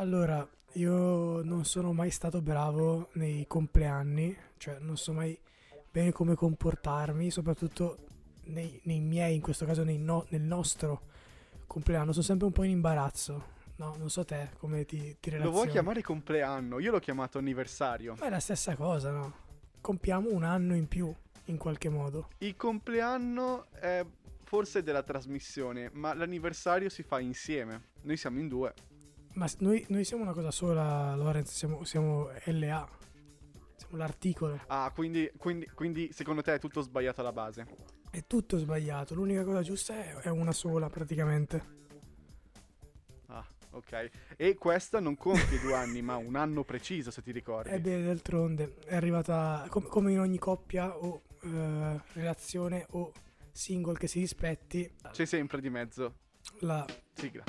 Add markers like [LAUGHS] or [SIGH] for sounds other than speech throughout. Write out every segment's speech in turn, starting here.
Allora, io non sono mai stato bravo nei compleanni, cioè non so mai bene come comportarmi, soprattutto nei, nei miei, in questo caso no- nel nostro compleanno, sono sempre un po' in imbarazzo. No, non so te come ti, ti Lo relazioni. vuoi chiamare compleanno? Io l'ho chiamato anniversario. Ma è la stessa cosa, no? Compiamo un anno in più, in qualche modo. Il compleanno è forse della trasmissione, ma l'anniversario si fa insieme. Noi siamo in due. Ma noi, noi siamo una cosa sola, Lorenzo, siamo, siamo LA. Siamo l'articolo. Ah, quindi, quindi, quindi secondo te è tutto sbagliato alla base? È tutto sbagliato, l'unica cosa giusta è, è una sola praticamente. Ah, ok. E questa non compie due anni, ma un anno preciso, se ti ricordi. [LAUGHS] E beh, d'altronde è arrivata com- come in ogni coppia o eh, relazione o single che si rispetti C'è sempre di mezzo. la Sigla.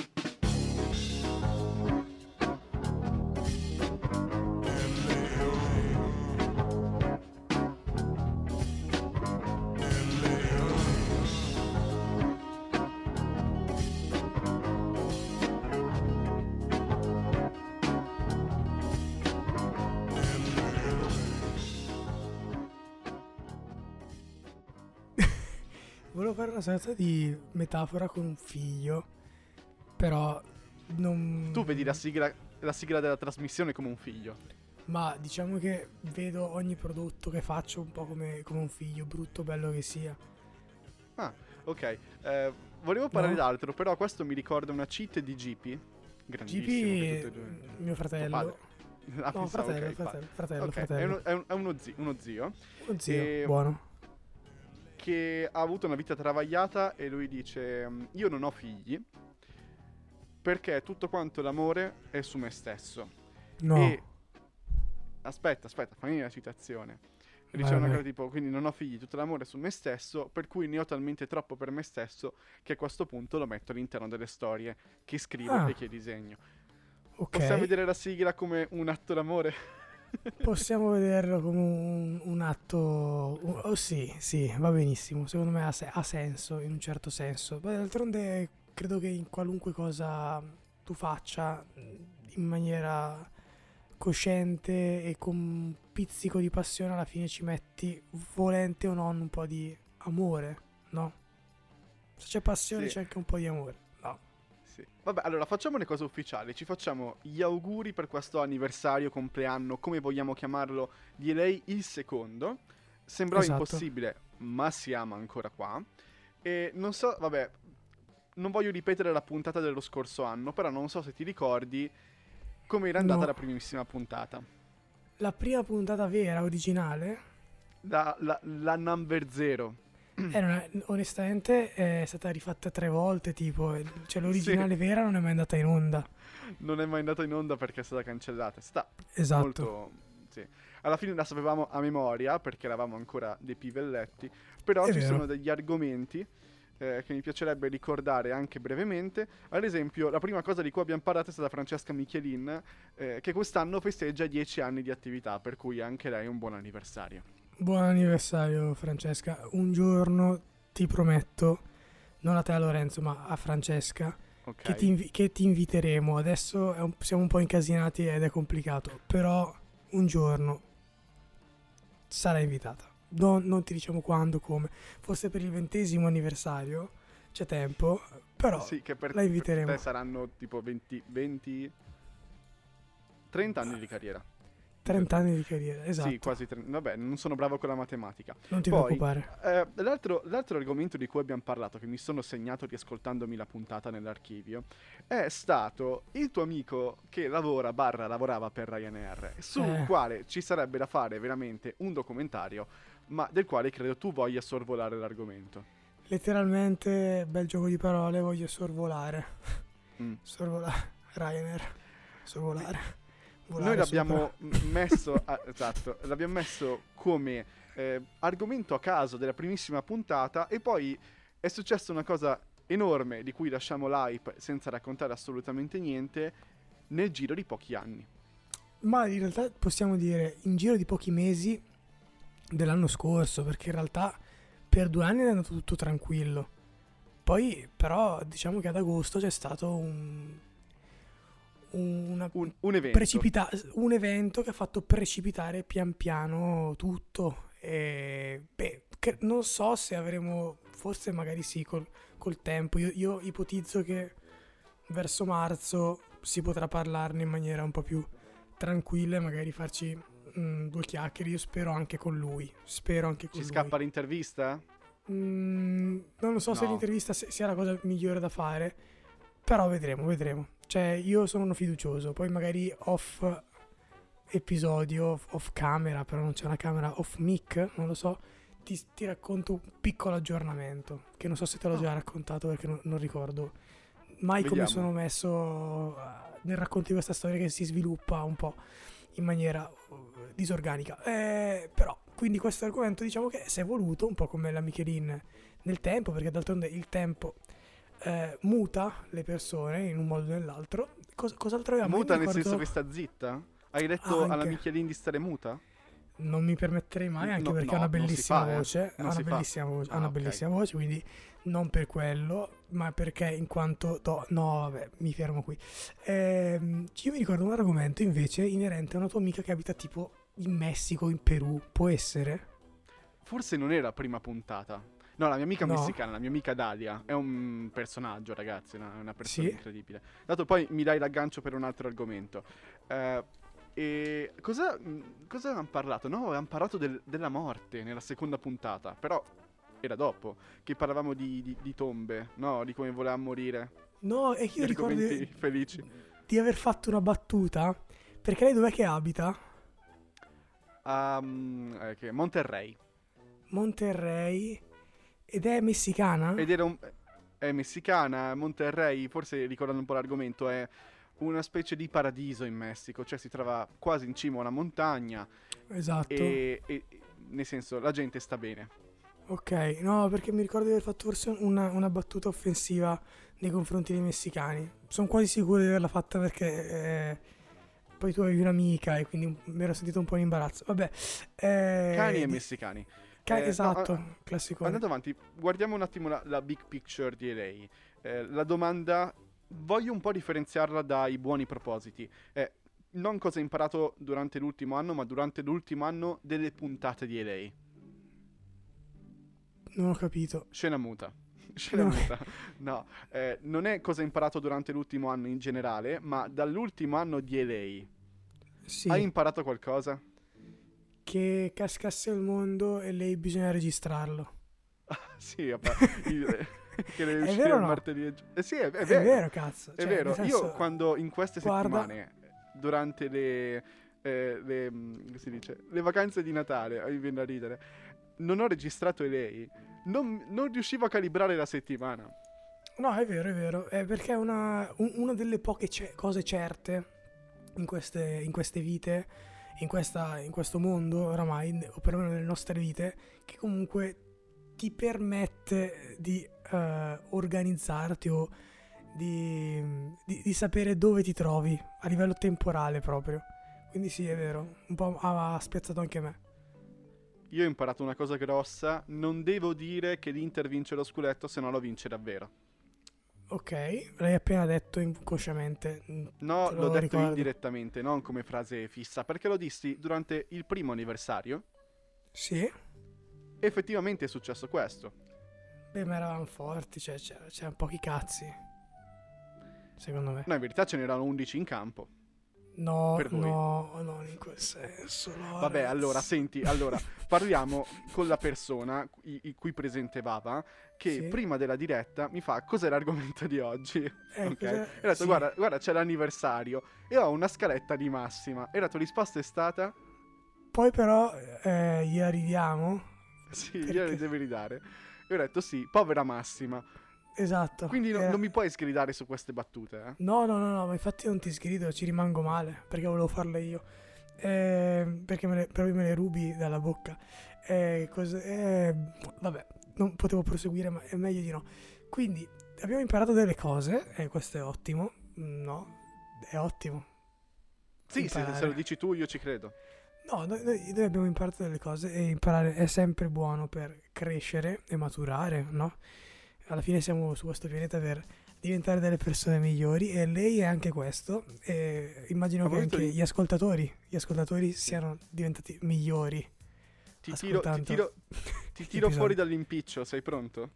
Fare una sorta di metafora con un figlio, però non... Tu vedi la sigla, la sigla della trasmissione come un figlio. Ma diciamo che vedo ogni prodotto che faccio un po' come, come un figlio, brutto bello che sia. Ok, eh, volevo parlare No. d'altro, però questo mi ricorda una cheat di GP. Due- mio fratello... Ah, No, pensavo, fratello, ok, fratello, fratello, Ok, fratello. È, uno, è uno zio Uno zio, e- buono. Che ha avuto una vita travagliata e lui dice "Mm, io non ho figli perché tutto quanto l'amore è su me stesso. No, E aspetta, aspetta, fammi la citazione. Dice una cosa tipo, quindi non ho figli, tutto l'amore è su me stesso, per cui ne ho talmente troppo per me stesso che a questo punto lo metto all'interno delle storie che scrivo Ah. e che disegno. ok. Possiamo vedere la sigla come un atto d'amore? Possiamo vederlo come un, un atto... un- oh, sì, sì, va benissimo. Secondo me ha, ha senso, in un certo senso. Beh, d'altronde credo che in qualunque cosa tu faccia in maniera cosciente e con un pizzico di passione alla fine ci metti, volente o non, un po' di amore, no? Se c'è passione Sì. c'è anche un po' di amore. Sì. Vabbè, allora facciamo le cose ufficiali. Ci facciamo gli auguri per questo anniversario, compleanno, come vogliamo chiamarlo, di lei il secondo. Sembrava Esatto. impossibile, ma siamo ancora qua. E non so, vabbè, non voglio ripetere la puntata dello scorso anno, però non so se ti ricordi come era andata No. la primissima puntata. La prima puntata vera, originale, La, la, la number zero. Eh, non è- onestamente è stata rifatta tre volte, tipo, cioè l'originale vera non è mai andata in onda. Non è mai andata in onda perché è stata cancellata. Sta Esatto. molto sì. alla fine la sapevamo a memoria perché eravamo ancora dei pivelletti però È ci vero. sono degli argomenti eh, che mi piacerebbe ricordare anche brevemente ad esempio la prima cosa di cui abbiamo parlato è stata Francesca Michelin eh, che quest'anno festeggia 10 anni di attività per cui anche lei un buon anniversario Buon anniversario Francesca. Un giorno ti prometto, non a te a Lorenzo, ma a Francesca, ok che, ti invi- che ti inviteremo. Adesso un- siamo un po' incasinati ed è complicato, però un giorno sarai invitata. Non, non ti diciamo quando, come. Forse per il ventesimo anniversario c'è tempo, però sì, che per, la inviteremo. per te saranno tipo 20, 20 30 anni di carriera 30 anni di carriera, esatto. sì quasi 30 vabbè non sono bravo con la matematica Non ti Poi- preoccupare. Eh, l'altro, l'altro argomento di cui abbiamo parlato, che mi sono segnato riascoltandomi la puntata nell'archivio, è stato il tuo amico che lavora, barra lavorava per Ryanair, sul Eh. quale ci sarebbe da fare veramente un documentario, ma del quale credo tu voglia sorvolare l'argomento. Letteralmente, bel gioco di parole, voglio sorvolare. Mm. Sorvolare. Ryanair. Sorvolare. Volare Noi l'abbiamo sopra. messo, ah, [LAUGHS] esatto, l'abbiamo messo come eh, argomento a caso della primissima puntata e poi è successa una cosa enorme di cui lasciamo l'hype senza raccontare assolutamente niente nel giro di pochi anni. Ma in realtà possiamo dire in giro di pochi mesi dell'anno scorso, perché in realtà per due anni è andato tutto tranquillo. Poi però diciamo che ad agosto c'è stato un, una un, un evento. precipita- un evento che ha fatto precipitare pian piano tutto. E, beh, che- non so se avremo, forse magari sì, col, col tempo. Io, io ipotizzo che verso marzo si potrà parlarne in maniera un po' più tranquilla e magari farci mm, due chiacchiere. Io spero anche con lui. Spero anche con Ci lui. scappa l'intervista? Mm, non lo so se No. l'intervista se- sia la cosa migliore da fare, però vedremo, vedremo. Cioè, io sono uno fiducioso, poi magari off episodio, off camera, però non c'è una camera, off mic, non lo so, ti, ti racconto un piccolo aggiornamento, che non so se te l'ho Oh. già raccontato perché non, non ricordo mai come Vediamo. sono messo eh, nel racconto di questa storia che si sviluppa un po' in maniera eh, disorganica. Eh, però, quindi questo argomento diciamo che si è evoluto un po' come la Michelin nel tempo, perché d'altronde il tempo eh, muta le persone in un modo o nell'altro. Cos- cos'altro avevamo? Muta nel senso ricordo- che sta zitta? Hai detto alla Anche. Michelin di stare muta? Non mi permetterei mai, anche No, perché no, ha una bellissima fa, eh. voce. Ha Non una bellissima voce, ha Ah, una ok. bellissima voce, quindi non per quello, ma perché in quanto. do- no, vabbè, mi fermo qui. Ehm, io mi ricordo un argomento invece inerente a una tua amica che abita tipo in Messico, in Perù. Può essere? Forse non era la prima puntata. No, la mia amica No. messicana, la mia amica Dalia, è un personaggio, ragazzi, una, una persona Sì? incredibile. Dato poi mi dai l'aggancio per un altro argomento. Eh, e cosa, cosa avevamo parlato? No, avevamo parlato del- della morte nella seconda puntata, però era dopo, che parlavamo di, di- di tombe, no? Di come voleva morire. No, e io ricordo [LAUGHS] felici. di aver fatto una battuta. Perché lei dov'è che abita? Um, eh, che- Monterrey. Monterrey. Ed è messicana? Ed era un... È messicana, Monterrey, forse ricordando un po' l'argomento, è una specie di paradiso in Messico, cioè si trova quasi in cima a una montagna Esatto. e, e- nel senso la gente sta bene. Ok, no, perché mi ricordo di aver fatto forse una, una battuta offensiva nei confronti dei messicani. Sono quasi sicuro di averla fatta perché eh, poi tu avevi un'amica e quindi mi ero sentito un po' in imbarazzo. Vabbè. eh, Cani e messicani. Ca- Eh, no, esatto, ah, classico. Andando avanti, guardiamo un attimo la, la big picture di lei. Eh, la domanda, voglio un po' differenziarla dai buoni propositi. Eh, non cosa hai imparato durante l'ultimo anno, ma durante l'ultimo anno delle puntate di lei. Non ho capito. Scena muta. [LAUGHS] Scena No. muta. No, eh, non è cosa hai imparato durante l'ultimo anno in generale, ma dall'ultimo anno di LA. Sì, Hai imparato qualcosa? Che cascasse il mondo e lei bisogna registrarlo. sì, vabbè, [LAUGHS] il- che deve È uscire no? martedì. Eh sì, è, è È vero. vero, cazzo. È Cioè, vero. nel Io senso- quando in queste guarda- settimane, durante le, eh, le, mm, come si dice, le vacanze di Natale, mi viene da ridere, non ho registrato lei, non, non riuscivo a calibrare la settimana. No, è vero, è vero. È perché è una, un- una delle poche ce- cose certe in queste, in queste vite, in, questa- in questo mondo oramai, o perlomeno nelle nostre vite, che comunque ti permette di eh, organizzarti o di, di- di sapere dove ti trovi a livello temporale proprio. Quindi sì, è vero, un po' ha, ha spiazzato anche me. Io ho imparato una cosa grossa, non devo dire che l'Inter vince lo scudetto, se no lo vince davvero. Ok, l'hai appena detto inconsciamente. mm, No, l'ho detto ricordo. indirettamente, non come frase fissa, perché lo dissi durante il primo anniversario. Sì. Effettivamente è successo questo. Beh, ma eravamo forti, cioè c'era- c'erano pochi cazzi. Secondo me. No, in verità ce n'erano 11 in campo. No, no, non in quel senso. Vabbè, allora, senti, allora, parliamo con la persona i, i cui presente Vava, che Sì. prima della diretta mi fa cos'è l'argomento di oggi. Eh, ok? E ho detto, Sì. guarda, guarda, c'è l'anniversario e ho una scaletta di massima. E la tua risposta è stata, Poi però eh, gli arriviamo. sì, Perché? gliele devi ridare. E ho detto, sì, povera massima. Esatto. Quindi no- era- non mi puoi sgridare su queste battute, eh? No, no, no, no, ma infatti non ti sgrido, ci rimango male, perché volevo farle io. Eh, perché me le, proprio me le rubi dalla bocca. Eh, cos- eh, vabbè, non potevo proseguire, ma è meglio di no. Quindi, abbiamo imparato delle cose, e questo è ottimo. No, è ottimo. Sì, se, se lo dici tu io ci credo. No, noi- noi abbiamo imparato delle cose e imparare è sempre buono per crescere e maturare, no? Alla fine siamo su questo pianeta per diventare delle persone migliori e lei è anche questo. E immagino che anche di- gli ascoltatori, gli ascoltatori siano diventati migliori. Ti tiro, ti tiro, ti tiro fuori dall'impiccio, sei pronto?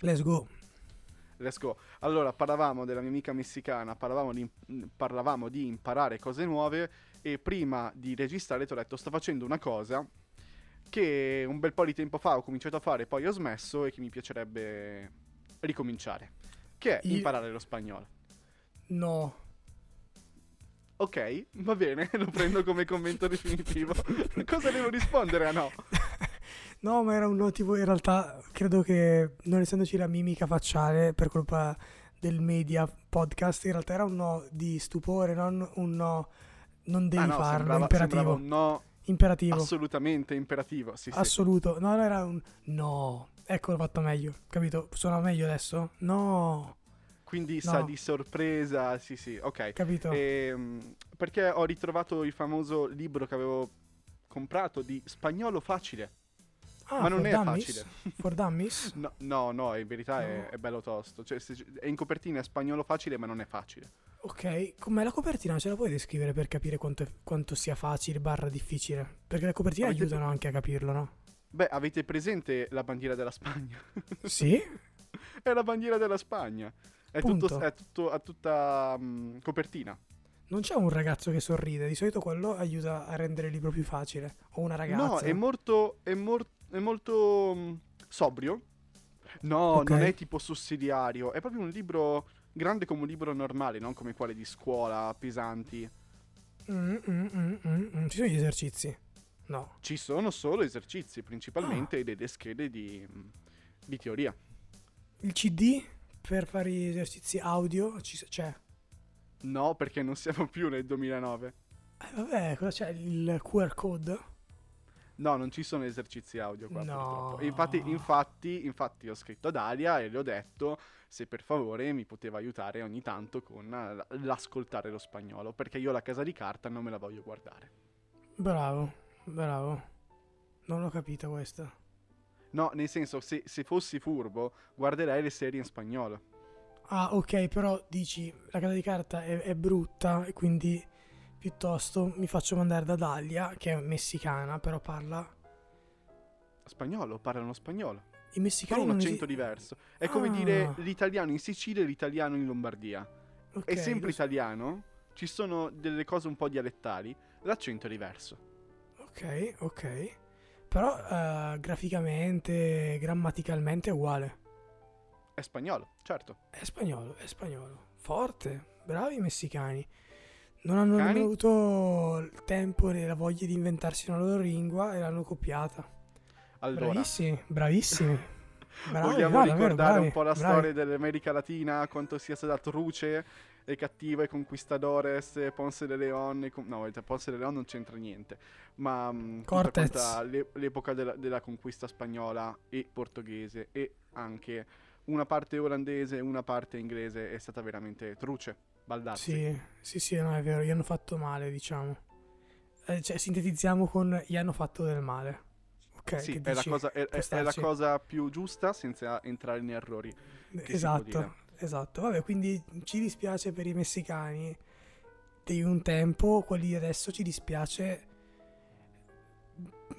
Let's go. Let's go. Allora, parlavamo della mia amica messicana, parlavamo di, parlavamo di imparare cose nuove e prima di registrare ti ho detto sto facendo una cosa che un bel po' di tempo fa ho cominciato a fare, poi ho smesso e che mi piacerebbe ricominciare, che è Io- imparare lo spagnolo. No. Ok, va bene, [LAUGHS] lo prendo come commento definitivo. Cosa devo rispondere a no? [LAUGHS] No, ma era un no tipo in realtà credo che non essendoci la mimica facciale per colpa del media podcast, in realtà era un no di stupore, non un no non devi ah no, farlo, sembrava, imperativo. sembrava un no Imperativo. assolutamente imperativo. Sì, sì. Assoluto. No, no, era un no. Ecco, l'ho fatto meglio. Capito? Suona meglio adesso? No. Quindi sa No. di sorpresa, sì sì, ok. Capito? Ehm, perché ho ritrovato il famoso libro che avevo comprato di spagnolo facile. ah, ma non è facile. [LAUGHS] For dummies? No, no, no, in verità è, No. è bello tosto. Cioè, se- è in copertina è spagnolo facile, ma non è facile. Ok, com'è la copertina? Ce la puoi descrivere per capire quanto, è- quanto sia facile barra difficile? Perché le copertine Avete- aiutano anche a capirlo, no? Beh, avete presente la bandiera della Spagna? [LAUGHS] Sì? è la bandiera della Spagna. È, tutto, è tutto a tutta mm, copertina. Non c'è un ragazzo che sorride, di solito quello aiuta a rendere il libro più facile. O una ragazza. No, è molto. È, mor- è molto. mm, sobrio. No, Ok. non è tipo sussidiario. È proprio un libro grande come un libro normale, non come quelli di scuola, pesanti. Mm, mm, mm, mm, mm. Ci sono gli esercizi? No. Ci sono solo esercizi, principalmente, e delle schede di, di teoria. Il CD per fare gli esercizi audio c'è. No, perché non siamo più nel 2009. Eh, vabbè, cosa c'è? Il QR code? No, non ci sono esercizi audio qua, No. purtroppo. Infatti, infatti, infatti ho scritto ad Alia e le ho detto se per favore mi poteva aiutare ogni tanto con l'ascoltare lo spagnolo, perché io la casa di carta non me la voglio guardare. Bravo, bravo. Non l'ho capita questa. No, nel senso, se, se fossi furbo, guarderei le serie in spagnolo. Ah, ok, però dici la casa di carta è, è brutta e quindi piuttosto mi faccio mandare da Dalia, che è messicana, però parla... Spagnolo, parlano spagnolo. I Con messicani un non accento esi- diverso. È come Ah. dire l'italiano in Sicilia e l'italiano in Lombardia. Ok, è sempre lo italiano, ci sono delle cose un po' dialettali, l'accento è diverso. Ok, ok. Però eh, graficamente, grammaticalmente è uguale. È spagnolo, certo. È spagnolo, è spagnolo. Forte, bravi messicani. Non hanno Cani? nemmeno avuto il tempo né la voglia di inventarsi una loro lingua e l'hanno copiata. Allora, Bravissimi, bravissimi. [LAUGHS] Bravi, vogliamo no, ricordare bravi, un po' la bravi. storia dell'America Latina, quanto sia stata truce e cattiva e conquistadores, e Ponce de Leon, e com- no, Ponce de Leon non c'entra niente, ma mm, tutta Cortez. l'e- l'epoca della, della conquista spagnola e portoghese e anche una parte olandese e una parte inglese è stata veramente truce, baldazzi. Sì, sì, sì, no, è vero, gli hanno fatto male, diciamo. Eh, cioè, sintetizziamo con gli hanno fatto del male. Ok, Sì, è la, cosa, è- è- la cosa più giusta senza entrare in errori. Esatto, esatto. Vabbè, quindi ci dispiace per i messicani di un tempo, quelli di adesso ci dispiace.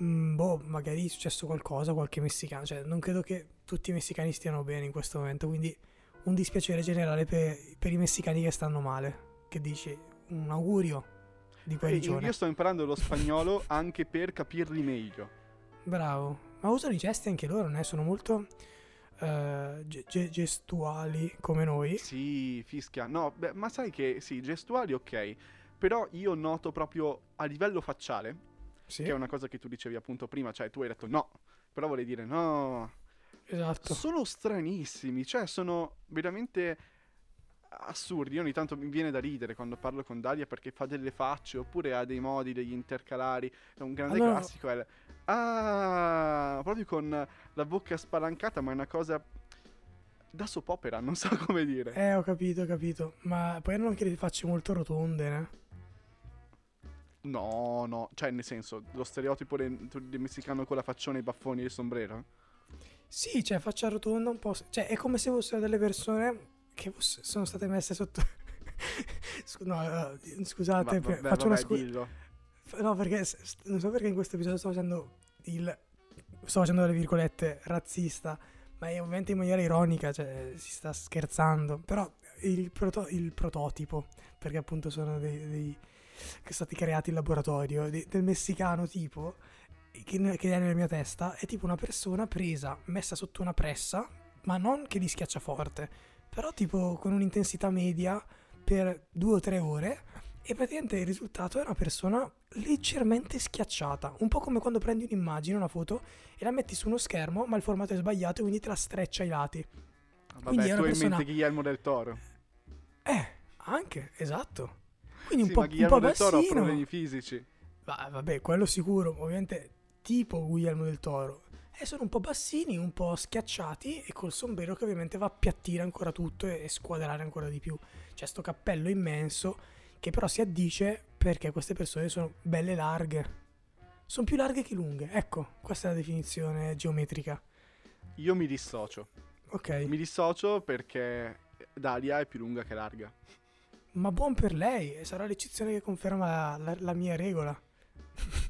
mm, boh, magari è successo qualcosa, qualche messicano. Cioè, non credo che tutti i messicani stiano bene in questo momento. Quindi un dispiacere generale per, per i messicani che stanno male. Che dici? Un augurio di E guarigione. io sto imparando lo spagnolo anche per capirli meglio. Bravo. Ma usano i gesti anche loro, ne sono molto eh, ge- ge- gestuali come noi. Sì, fischia. No, beh, ma sai che sì, gestuali ok, però io noto proprio a livello facciale, Sì, che è una cosa che tu dicevi appunto prima, cioè tu hai detto no, però volevi dire no. Esatto. Sono stranissimi, cioè sono veramente assurdi. Io ogni tanto mi viene da ridere quando parlo con Dalia perché fa delle facce oppure ha dei modi, degli intercalari. È un grande Allora- classico è il Ah, proprio con la bocca spalancata, ma è una cosa da soap opera, non so [LAUGHS] come dire. Eh, ho capito, ho capito. Ma poi hanno anche le facce molto rotonde, né? No, no, cioè nel senso, lo stereotipo del, del messicano con la faccione, i baffoni e il sombrero. Sì, cioè faccia rotonda un po'. Cioè, è come se fossero delle persone che fosse- sono state messe sotto. [LAUGHS] No, eh, scusate, Va- vabbè, faccio vabbè, una scusa. No, perché non so perché in questo episodio sto facendo il. Sto facendo delle virgolette razzista, ma è ovviamente in maniera ironica, cioè si sta scherzando. Però il, proto- il prototipo, perché appunto sono dei, dei- che sono stati creati in laboratorio, di- del messicano tipo, che, ne- che è nella mia testa, è tipo una persona presa, messa sotto una pressa, ma non che li schiaccia forte, però tipo con un'intensità media per due o tre ore e praticamente il risultato è una persona leggermente schiacciata, un po' come quando prendi un'immagine, una foto e la metti su uno schermo, ma il formato è sbagliato e quindi te la streccia ai lati. Quindi Vabbè, è tu una in persona- mente Guillermo del Toro. Eh, anche, esatto. Quindi un sì, po', ma un Guillermo po' del Toro ha problemi fisici. Va- vabbè, quello sicuro, ovviamente tipo Guillermo del Toro. E sono un po' bassini, un po' schiacciati e col sombrero che ovviamente va a appiattire ancora tutto e, e squadrare ancora di più. C'è sto cappello immenso che però si addice perché queste persone sono belle larghe. Sono più larghe che lunghe. Ecco, questa è la definizione geometrica. Io mi dissocio. Ok, Mi dissocio perché Dalia è più lunga che larga. ma buon per lei, sarà l'eccezione che conferma la, la- la mia regola. [LAUGHS]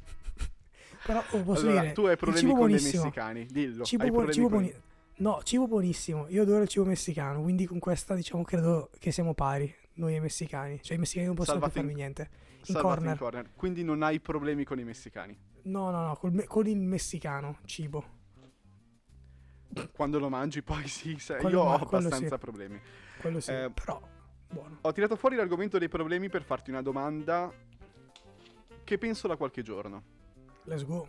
però oh, posso allora, dire, tu hai problemi cibo con buonissimo. messicani, dillo. Cibo, buon- cibo con- buoni- No, cibo buonissimo. Io adoro il cibo messicano, quindi con questa diciamo credo che siamo pari, noi e i messicani. Cioè i messicani non possono più Salvati in- farmi niente. salvati in corner. Quindi non hai problemi con i messicani. No, no, no, col me- con il messicano, cibo. Quando lo mangi poi sì, se- io ho abbastanza sì. problemi. Quello sì, Eh, però buono. Ho tirato fuori l'argomento dei problemi per farti una domanda che penso da qualche giorno. Let's go.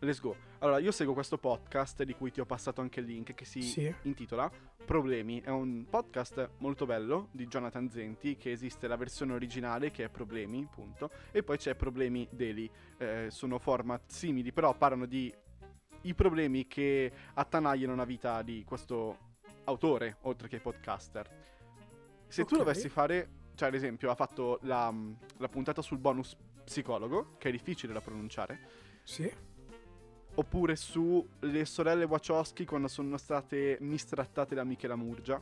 Let's go. Allora, io seguo questo podcast di cui ti ho passato anche il link che si Sì. intitola Problemi. È un podcast molto bello di Jonathan Zenti che esiste la versione originale che è Problemi, punto. E poi c'è Problemi Daily. Eh, sono format simili, però parlano di i problemi che attanagliano la vita di questo autore, oltre che podcaster. Se tu Ok. dovessi fare, cioè ad esempio ha fatto la, la puntata sul bonus psicologo, che è difficile da pronunciare, Sì. oppure su le sorelle Wachowski quando sono state mistrattate da Michela Murgia.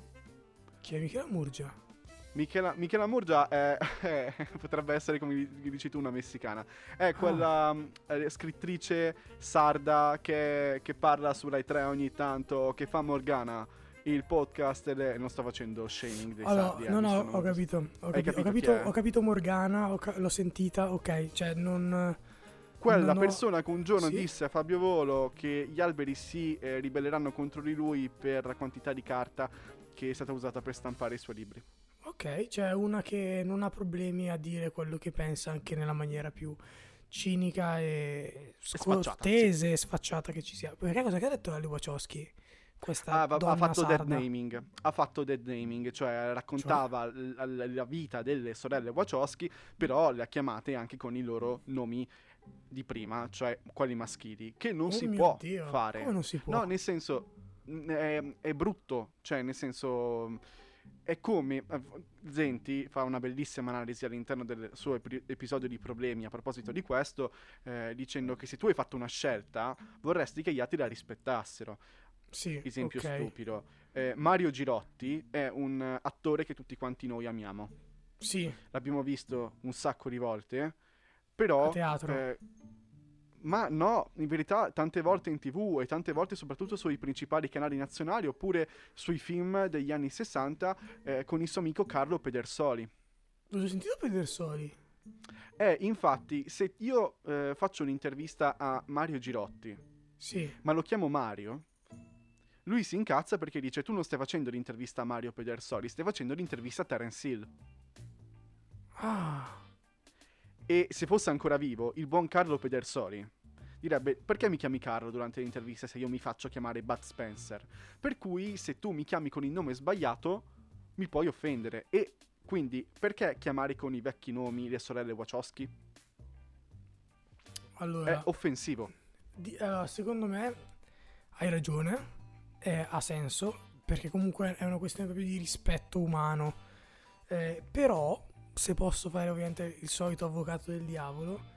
Chi è Michela Murgia? Michela, Michela Murgia è, è- [LAUGHS] potrebbe essere, come di- dici tu, una messicana. È quella mm, eh, scrittrice sarda che, che parla su Rai 3 ogni tanto, che fa Morgana, il podcast ed è... Non sto facendo shaming dei Allora, sardi. eh, no, no, ho capito. Ho, capi- capito ho capito, ho capito Morgana, ho ca- l'ho sentita, ok. Cioè, non. Quella non ho- persona che un giorno Sì? disse a Fabio Volo che gli alberi si eh, ribelleranno contro di lui per la quantità di carta che è stata usata per stampare i suoi libri. Ok, cioè una che non ha problemi a dire quello che pensa anche nella maniera più cinica e sfacciata, scortese e sfacciata che ci sia. Perché cosa che ha detto Ali Wachowski? Questa Ah, va- ha fatto dead sarda. naming. Ha fatto dead naming, cioè raccontava l- l- la vita delle sorelle Wachowski, però le ha chiamate anche con i loro nomi di prima, cioè quelli maschili, che non Oh si può Dio, fare. Come non si può? No, nel senso è, è brutto, cioè nel senso è come eh, Zenti fa una bellissima analisi all'interno del suo epi- episodio di problemi a proposito di questo, eh, dicendo che se tu hai fatto una scelta vorresti che gli altri la rispettassero. Sì, Esempio ok. stupido. Eh, Mario Girotti è un attore che tutti quanti noi amiamo. Sì, L'abbiamo visto un sacco di volte, però... a teatro. eh, ma no, in verità tante volte in tv e tante volte soprattutto sui principali canali nazionali oppure sui film degli anni 60 eh, con il suo amico Carlo Pedersoli. L'ho sentito Pedersoli. Eh, infatti, se io eh, faccio un'intervista a Mario Girotti, Sì. ma lo chiamo Mario, lui si incazza perché dice tu non stai facendo l'intervista a Mario Pedersoli, stai facendo l'intervista a Terence Hill. Ah, E se fosse ancora vivo, il buon Carlo Pedersoli direbbe perché mi chiami Carlo durante l'intervista se io mi faccio chiamare Bud Spencer? Per cui se tu mi chiami con il nome sbagliato mi puoi offendere. E quindi perché chiamare con i vecchi nomi le sorelle Wachowski? allora, È offensivo. di- allora, secondo me hai ragione, eh, ha senso, perché comunque è una questione proprio di rispetto umano. Eh, però, se posso fare ovviamente il solito avvocato del diavolo,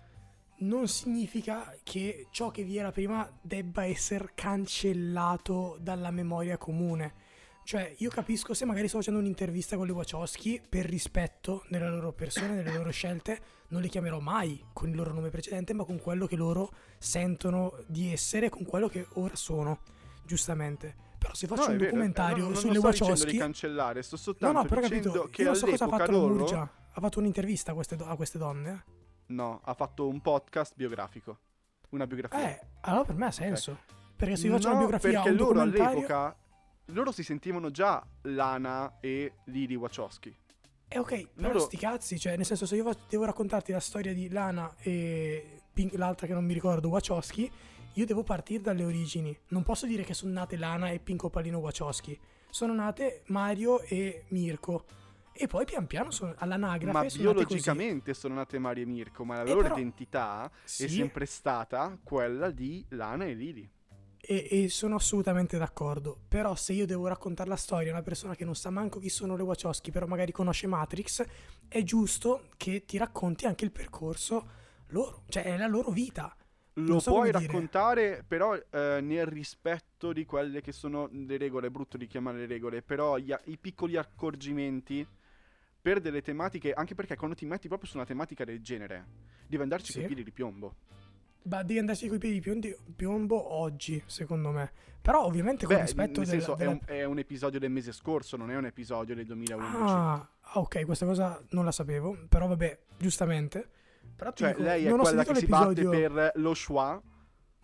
non significa che ciò che vi era prima debba essere cancellato dalla memoria comune. Cioè, io capisco se magari sto facendo un'intervista con le Wachowski per rispetto delle loro persone, delle loro scelte, non le chiamerò mai con il loro nome precedente, ma con quello che loro sentono di essere, con quello che ora sono, giustamente. Però se faccio No, un vero, documentario eh, no, non sulle sto dicendo Wachowski... di cancellare, sto No, soltanto no, però dicendo capito, che io non so cosa ha fatto loro... Murgia. Ha fatto un'intervista a queste, do- a queste donne. eh. No, ha fatto un podcast biografico. Una biografia. Eh, allora per me ha senso. Perché se io faccio no, una biografia perché un loro all'epoca loro si sentivano già Lana e Lily Wachowski. Eh ok, però Loro- sti cazzi, cioè nel senso se io devo raccontarti la storia di Lana e Pink- l'altra che non mi ricordo, Wachowski, io devo partire dalle origini. Non posso dire che sono nate Lana e Pinco Palino Wachowski. Sono nate Mario e Mirko. E poi pian piano sono all'anagrafe Ma sono biologicamente sono nate Mario e Mirko, ma la Eh, loro però- identità Sì, è sempre stata quella di Lana e Lily. e, e sono assolutamente d'accordo. Però se io devo raccontare la storia a una persona che non sa manco chi sono le Wachowski, però magari conosce Matrix, è giusto che ti racconti anche il percorso loro, cioè è la loro vita. Lo so puoi come dire. raccontare, però eh, nel rispetto di quelle che sono le regole, è brutto di chiamare le regole, però gli i piccoli accorgimenti per delle tematiche, anche perché quando ti metti proprio su una tematica del genere, devi andarci Sì. con i piedi di piombo. Ma devi andarci coi piedi di piondi- piombo oggi, secondo me. Però ovviamente con Beh, rispetto nel del- senso, della- è, un, è un episodio del mese scorso, non è un episodio del 2011. Ah, ah, ok, questa cosa non la sapevo, però vabbè, giustamente. Però cioè, dico, lei è quella che sentito si batte l'episodio- per lo schwa,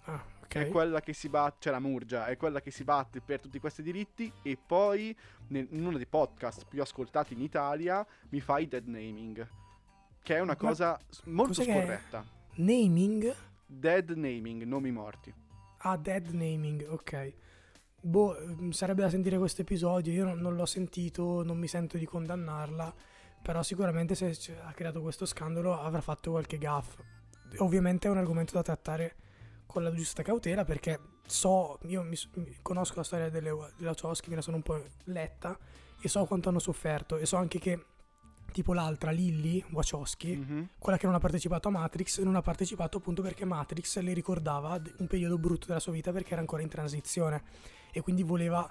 Ah, ok. è quella che si batte, cioè la Murgia, è quella che si batte per tutti questi diritti e poi nel- in uno dei podcast più ascoltati in Italia mi fa i dead naming, che è una Ma cosa molto scorretta. Naming? Dead naming, nomi morti. Ah, dead naming, ok. Boh, mm, sarebbe da sentire questo episodio. Io non, non l'ho sentito, non mi sento di condannarla. Però sicuramente se ha creato questo scandalo avrà fatto qualche gaff. Ovviamente è un argomento da trattare con la giusta cautela perché so, io mi, conosco la storia delle, della Wachowski, me la sono un po' letta e so quanto hanno sofferto e so anche che tipo l'altra, Lily Wachowski, Mhm. quella che non ha partecipato a Matrix, non ha partecipato appunto perché Matrix le ricordava un periodo brutto della sua vita perché era ancora in transizione e quindi voleva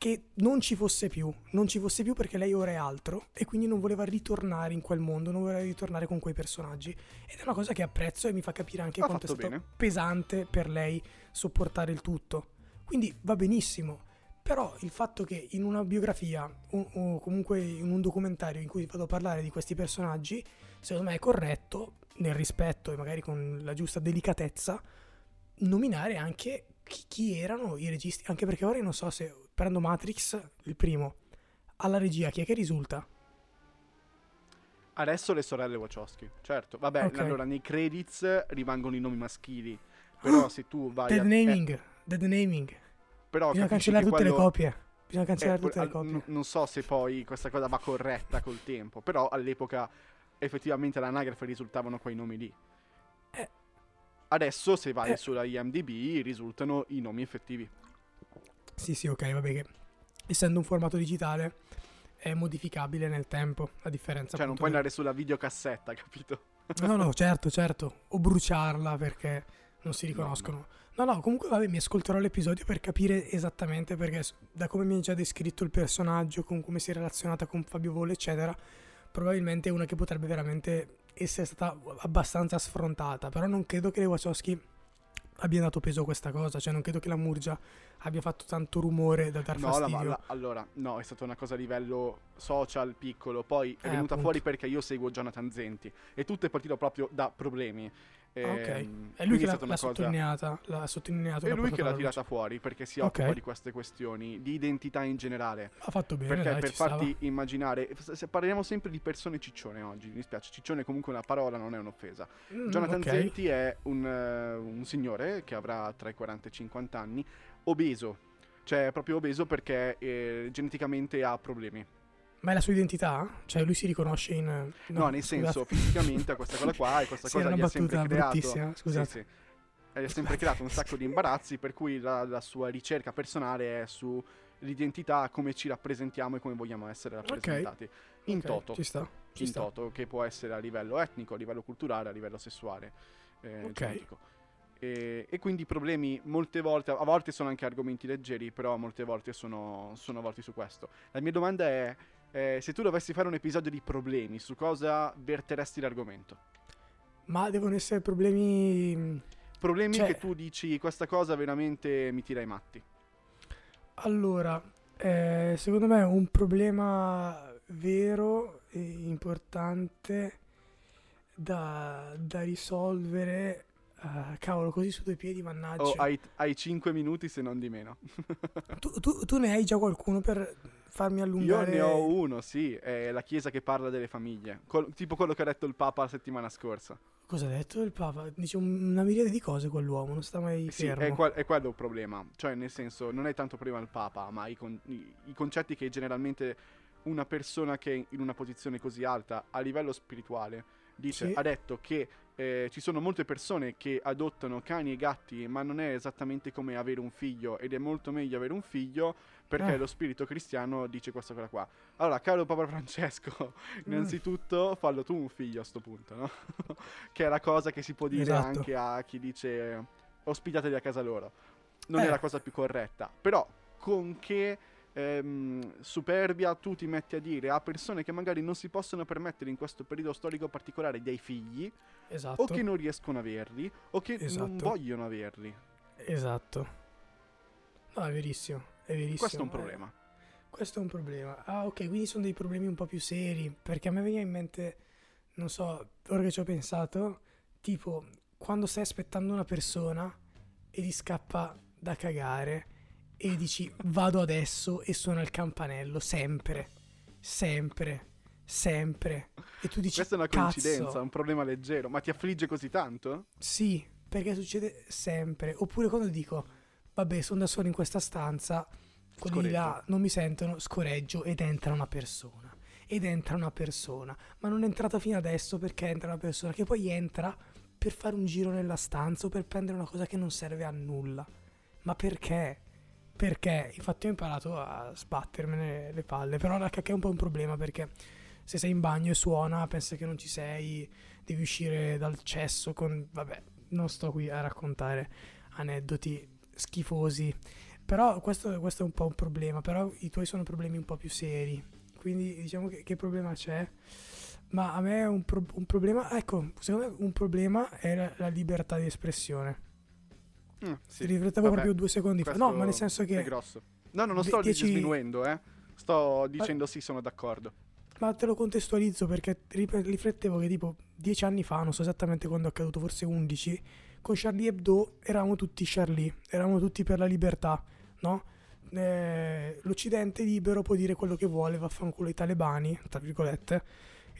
che non ci fosse più, non ci fosse più perché lei ora è altro e quindi non voleva ritornare in quel mondo, non voleva ritornare con quei personaggi ed è una cosa che apprezzo e mi fa capire anche Ha quanto è stato bene. pesante per lei sopportare il tutto. Quindi va benissimo, però il fatto che in una biografia o, o comunque in un documentario in cui vado a parlare di questi personaggi, secondo me è corretto, nel rispetto e magari con la giusta delicatezza, nominare anche chi, chi erano i registi, anche perché ora io non so se prendo Matrix, il primo, alla regia chi è che risulta? Adesso le sorelle Wachowski, certo. Vabbè, Ok. allora nei credits rimangono i nomi maschili, [GASPS] però se tu vai Dead a... naming, dead naming. eh, però Bisogna cancellare tutte le quello- copie. Bisogna Eh, cancellare poi, tutte le copie. n- non so se poi questa cosa va corretta col tempo, però all'epoca effettivamente all'anagrafe risultavano quei nomi lì. Eh. Adesso se vai Eh. sulla IMDb risultano i nomi effettivi. Sì, sì, ok, vabbè che essendo un formato digitale è modificabile nel tempo, a differenza Cioè non puoi del- andare sulla videocassetta, [LAUGHS] capito? No, no, certo, certo. O bruciarla perché non si riconoscono. No, no, comunque vabbè, mi ascolterò l'episodio per capire esattamente perché da come mi hai già descritto il personaggio, con come si è relazionata con Fabio Volo, eccetera, probabilmente è una che potrebbe veramente essere stata abbastanza sfrontata. Però non credo che le Wachowski abbia dato peso a questa cosa, cioè non credo che la Murgia abbia fatto tanto rumore da dar No, fastidio. la- allora, no, è stata una cosa a livello social piccolo, poi è Eh, venuta appunto. fuori perché io seguo Jonathan Zenti e tutto è partito proprio da problemi. Ah, ok. Ehm, È lui che l'ha, stata una l'ha cosa- sottolineata, l'ha sottolineato. È l'ha lui che l'ha luce. tirata fuori perché si Ok. occupa di queste questioni, di identità in generale. Ha fatto bene, Perché dai, per ci stava. farti immaginare, se- parliamo sempre di persone ciccione oggi, mi dispiace, ciccione comunque una parola non è un'offesa. Mm, Jonathan ok. Zenti è un, eh, un signore che avrà tra i 40 e i 50 anni, obeso, cioè è proprio obeso perché eh, geneticamente ha problemi. Ma è la sua identità? Cioè lui si riconosce in... No, nel scusate. senso, fisicamente ha questa cosa qua e questa Sì, cosa gli ha sempre creato... scusate. Sì, sì. Ha sempre creato un sacco di imbarazzi, per cui la, la sua ricerca personale è sull'identità, come ci rappresentiamo e come vogliamo essere rappresentati. In Ok, toto. Ci sta. Ci in sta. toto, che può essere a livello etnico, a livello culturale, a livello sessuale, eh, Ok. genetico. E, e quindi i problemi molte volte, a volte sono anche argomenti leggeri, però molte volte sono, sono volti su questo. La mia domanda è, eh, se tu dovessi fare un episodio di problemi, su cosa verteresti l'argomento? Ma devono essere problemi... Problemi Cioè- che tu dici, questa cosa veramente mi tira ai matti. Allora, eh, secondo me un problema vero e importante da, da risolvere... eh, cavolo, così su due piedi, mannaggia. O hai, hai 5 minuti se non di meno. [LAUGHS] Tu, tu- tu ne hai già qualcuno per farmi Io allungare? ne ho uno, sì, è la chiesa che parla delle famiglie, Col- tipo quello che ha detto il Papa la settimana scorsa. Cosa ha detto il Papa? Dice un- una miriade di cose quell'uomo, non sta mai Sì, fermo. è, quel- è quello il problema. Cioè, nel senso, non è tanto prima il Papa, ma i, con- i- i concetti che generalmente una persona che è in una posizione così alta a livello spirituale dice, Sì. ha detto che eh, ci sono molte persone che adottano cani e gatti, ma non è esattamente come avere un figlio, ed è molto meglio avere un figlio perché Ah. lo spirito cristiano dice questa cosa qua. Allora, caro Papa Francesco, [LAUGHS] Mm. innanzitutto fallo tu un figlio a sto punto, no? [LAUGHS] che è la cosa che si può dire Esatto. anche a chi dice eh, ospitatevi a casa loro. Non è Eh. la cosa più corretta, però con che ehm, superbia tu ti metti a dire a persone che magari non si possono permettere in questo periodo storico particolare dei figli Esatto. o che non riescono a averli o che non Esatto. vogliono averli. Esatto. No, è verissimo, è verissimo. Questo è un eh. problema. Questo è un problema. Ah, ok, quindi sono dei problemi un po' più seri. Perché a me veniva in mente, non so, ora che ci ho pensato, tipo quando stai aspettando una persona e ti scappa da cagare e dici vado adesso e suona il campanello, sempre, sempre, sempre. E tu dici Questa è una "Cazzo". coincidenza, un problema leggero, ma ti affligge così tanto? Sì, perché succede sempre. Oppure quando dico, vabbè, sono da solo in questa stanza, quelli di là non mi sentono, scoreggio ed entra una persona. Ed entra una persona. Ma non è entrata fino adesso perché entra una persona che poi entra per fare un giro nella stanza o per prendere una cosa che non serve a nulla. Ma perché? Perché? Infatti ho imparato a sbattermene le palle. Però la cacca è un po' un problema perché se sei in bagno e suona, pensa che non ci sei, devi uscire dal cesso con... Vabbè, non sto qui a raccontare aneddoti schifosi. Però questo, questo è un po' un problema. Però i tuoi sono problemi un po' più seri. Quindi diciamo che, che problema c'è? Ma a me è un, pro- un problema... Ecco, secondo me un problema è la, la libertà di espressione. Mm, Ci riflettevo Vabbè, proprio due secondi fa. No, ma nel senso È che... grosso. No, no, non sto dieci- disminuendo, eh. Sto dicendo sì, sono d'accordo. Ma te lo contestualizzo perché riflettevo che tipo dieci anni fa, non so esattamente quando è accaduto, forse 11, con Charlie Hebdo eravamo tutti Charlie, eravamo tutti per la libertà, no? Eh, L'Occidente libero può dire quello che vuole, vaffanculo i talebani, tra virgolette,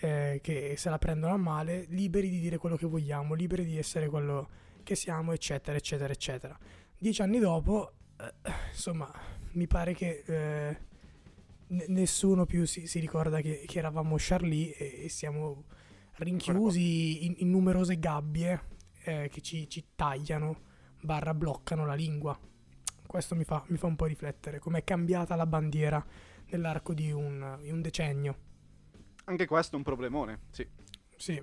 eh, che se la prendono a male, liberi di dire quello che vogliamo, liberi di essere quello che siamo, eccetera, eccetera, eccetera. Dieci anni dopo, eh, insomma, mi pare che... eh, n- nessuno più si, si ricorda che, che eravamo Charlie e, e siamo rinchiusi in, in numerose gabbie eh, che ci, ci tagliano, barra bloccano la lingua. Questo mi fa, mi fa un po' riflettere, com'è cambiata la bandiera nell'arco di un, di un decennio. Anche questo è un problemone, sì. Sì,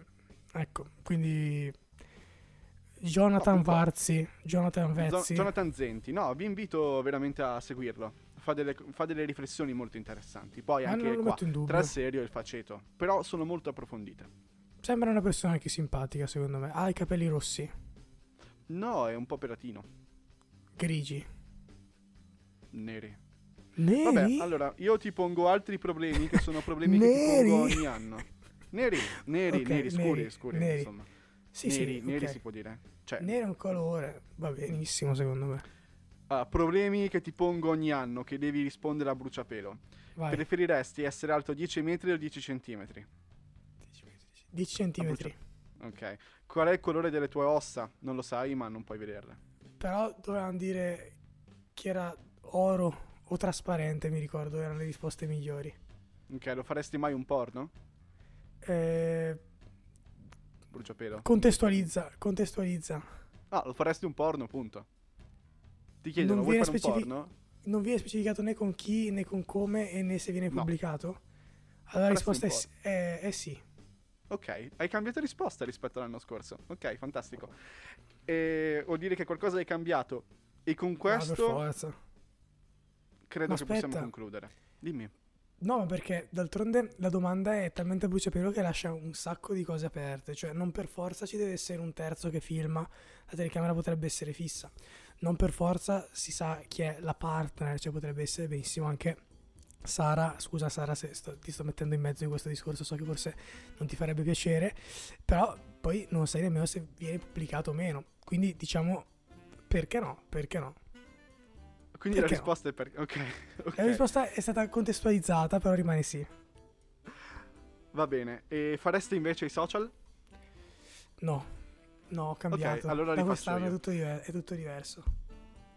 ecco, quindi Jonathan po'. Varzi, Jonathan Jo- Vezzi, Jonathan Zenti, no, vi invito veramente a seguirlo. Fa delle, fa delle riflessioni molto interessanti. Poi ma anche qua, tra il serio e il faceto. Però sono molto approfondite. Sembra una persona anche simpatica secondo me. Ha i capelli rossi, No, è un po' peratino. grigi. Neri. Neri? Vabbè, allora, io ti pongo altri problemi che sono problemi che ti [LAUGHS] pongo ogni anno. Neri, neri, Ok, neri, scuri, neri, scuri, neri. insomma. Sì, neri, sì, neri ok. si può dire. Cioè, Nero è un colore, va benissimo secondo me. ah, problemi che ti pongo ogni anno che devi rispondere a bruciapelo. Vai, Preferiresti essere alto 10 metri o 10 centimetri? 10 centimetri. Ok. Qual è il colore delle tue ossa? Non lo sai, ma non puoi vederle. Però dovevano dire che era oro o trasparente, mi ricordo, erano le risposte migliori. Ok, lo faresti mai un porno? Eh, Bruciapelo. contestualizza, contestualizza. Ah, lo faresti un porno, punto. Ti chiedono, Non vuoi viene fare un specifi- porno? Non viene specificato né con chi né con come e né se viene No. pubblicato. Allora la risposta è, un sì- è- è sì. Ok, hai cambiato risposta rispetto all'anno scorso. Ok, fantastico. E vuol dire che qualcosa hai cambiato. E con per questo forza. credo Ma che possiamo aspetta. concludere. Dimmi. No, ma perché d'altronde la domanda è talmente a bruciapelo che lascia un sacco di cose aperte. Cioè, non per forza ci deve essere un terzo che filma, la telecamera potrebbe essere fissa. Non per forza si sa chi è la partner, cioè potrebbe essere benissimo anche Sara. Scusa, Sara, se sto- ti sto mettendo in mezzo in questo discorso, so che forse non ti farebbe piacere, però poi non sai nemmeno se viene pubblicato o meno. Quindi diciamo, perché no? Perché no? Quindi la Perché no? risposta è per... Ok, [LAUGHS] ok. La risposta è stata contestualizzata, però rimane sì. Va bene. E fareste invece i social? No, no, ho cambiato. allora da quest'anno è tutto, diver- è tutto diverso.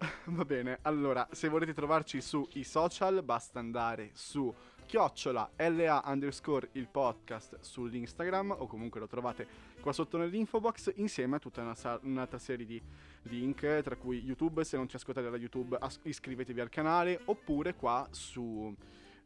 [LAUGHS] Va bene, allora, se volete trovarci sui social, basta andare su chiocciola LA underscore il podcast sull'Instagram o comunque lo trovate qua sotto nell'info box insieme a tutta una sa- un'altra serie di link, tra cui YouTube, se non ci ascoltate da YouTube as- iscrivetevi al canale, oppure qua su...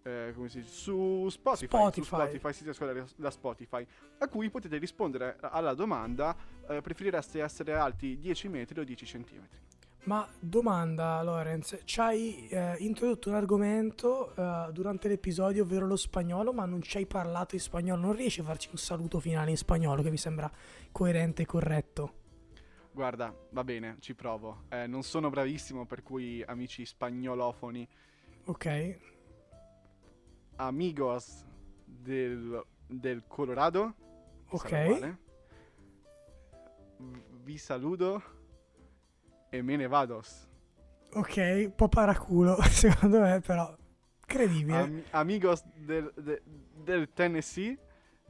eh, come si dice? Su Spotify, Spotify. su Spotify, siete ascoltati da Spotify, a cui potete rispondere alla domanda eh, preferireste essere alti 10 metri o 10 centimetri? Ma domanda, Lorenz, ci hai eh, introdotto un argomento eh, durante l'episodio, ovvero lo spagnolo, ma non ci hai parlato in spagnolo. Non riesci a farci un saluto finale in spagnolo che mi sembra coerente e corretto? Guarda, va bene, ci provo. Eh, non sono bravissimo, per cui amici spagnolofoni, Ok, amigos del, del Colorado, ok. vi saludo e me ne vados. Ok, un po' paraculo, [LAUGHS] secondo me, però credibile. Am- amigos del, de- del Tennessee,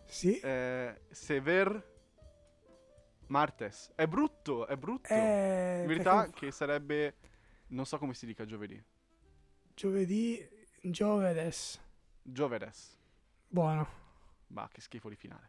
sì. eh, sever martes. È brutto, è brutto. Eh, In verità perché che sarebbe... Non so come si dica giovedì. giovedì, giovedes. Giovedes. Buono. Ma che schifo di finale.